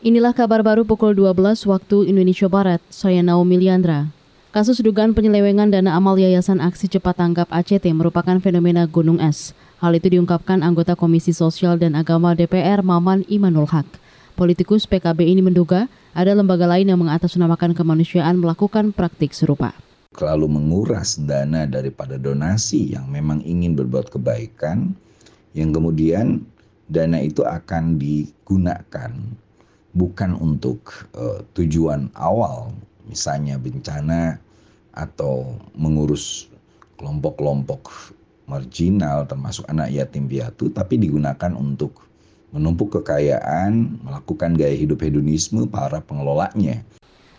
Inilah kabar baru pukul 12 waktu Indonesia Barat. Saya Naomi Liandra. Kasus dugaan penyelewengan dana amal Yayasan Aksi Cepat Tanggap ACT merupakan fenomena gunung es. Hal itu diungkapkan anggota Komisi Sosial dan Agama DPR Maman Imanul Haq. Politikus PKB ini menduga ada lembaga lain yang mengatasnamakan kemanusiaan melakukan praktik serupa. Lalu menguras dana daripada donasi yang memang ingin berbuat kebaikan, yang kemudian dana itu akan digunakan bukan untuk uh, tujuan awal, misalnya bencana atau mengurus kelompok-kelompok marginal termasuk anak yatim piatu, tapi digunakan untuk menumpuk kekayaan, melakukan gaya hidup hedonisme para pengelolanya.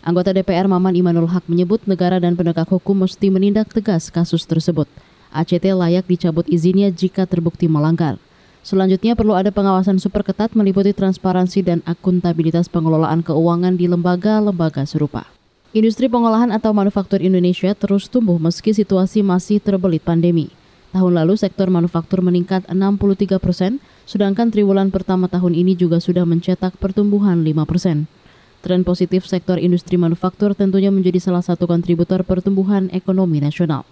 Anggota DPR Maman Imanul Haq menyebut negara dan penegak hukum mesti menindak tegas kasus tersebut. ACT layak dicabut izinnya jika terbukti melanggar. Selanjutnya perlu ada pengawasan super ketat meliputi transparansi dan akuntabilitas pengelolaan keuangan di lembaga-lembaga serupa. Industri pengolahan atau manufaktur Indonesia terus tumbuh meski situasi masih terbelit pandemi. Tahun lalu sektor manufaktur meningkat 63 persen, sedangkan triwulan pertama tahun ini juga sudah mencetak pertumbuhan 5 persen. Tren positif sektor industri manufaktur tentunya menjadi salah satu kontributor pertumbuhan ekonomi nasional.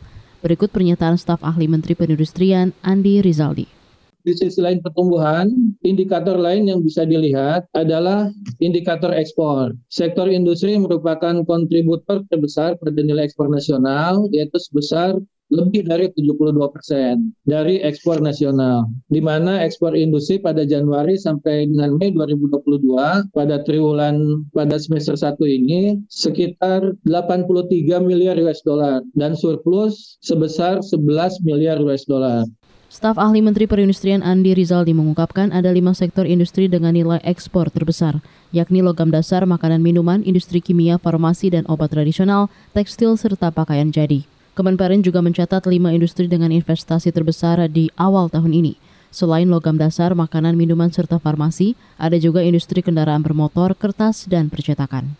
Berikut pernyataan staf ahli Menteri Perindustrian Andi Rizaldi. Di sisi lain pertumbuhan, indikator lain yang bisa dilihat adalah indikator ekspor. Sektor industri merupakan kontributor terbesar pada nilai ekspor nasional, yaitu sebesar lebih dari 72 persen dari ekspor nasional. Di mana ekspor industri pada Januari sampai dengan Mei 2022 pada triwulan pada semester 1 ini sekitar 83 miliar US dollar dan surplus sebesar 11 miliar US dollar. Staf ahli Menteri Perindustrian Andi Rizaldi mengungkapkan ada lima sektor industri dengan nilai ekspor terbesar, yakni logam dasar, makanan minuman, industri kimia, farmasi, dan obat tradisional, tekstil, serta pakaian jadi. Kemenperin juga mencatat lima industri dengan investasi terbesar di awal tahun ini. Selain logam dasar, makanan, minuman, serta farmasi, ada juga industri kendaraan bermotor, kertas, dan percetakan.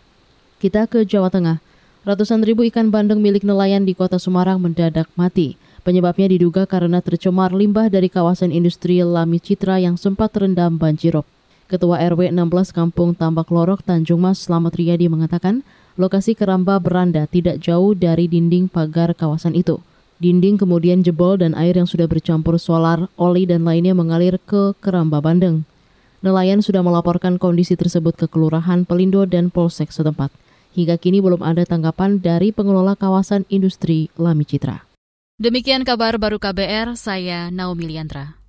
Kita ke Jawa Tengah. Ratusan ribu ikan bandeng milik nelayan di kota Semarang mendadak mati. Penyebabnya diduga karena tercemar limbah dari kawasan industri Lami Citra yang sempat terendam banjirop. Ketua RW 16 Kampung Tambak Lorok Tanjung Mas Slamet Riyadi mengatakan, lokasi keramba beranda tidak jauh dari dinding pagar kawasan itu. Dinding kemudian jebol dan air yang sudah bercampur solar, oli dan lainnya mengalir ke keramba bandeng. Nelayan sudah melaporkan kondisi tersebut ke Kelurahan Pelindo dan Polsek setempat. Hingga kini belum ada tanggapan dari pengelola kawasan industri Lami Citra. Demikian kabar baru KBR, saya Naomi Liandra.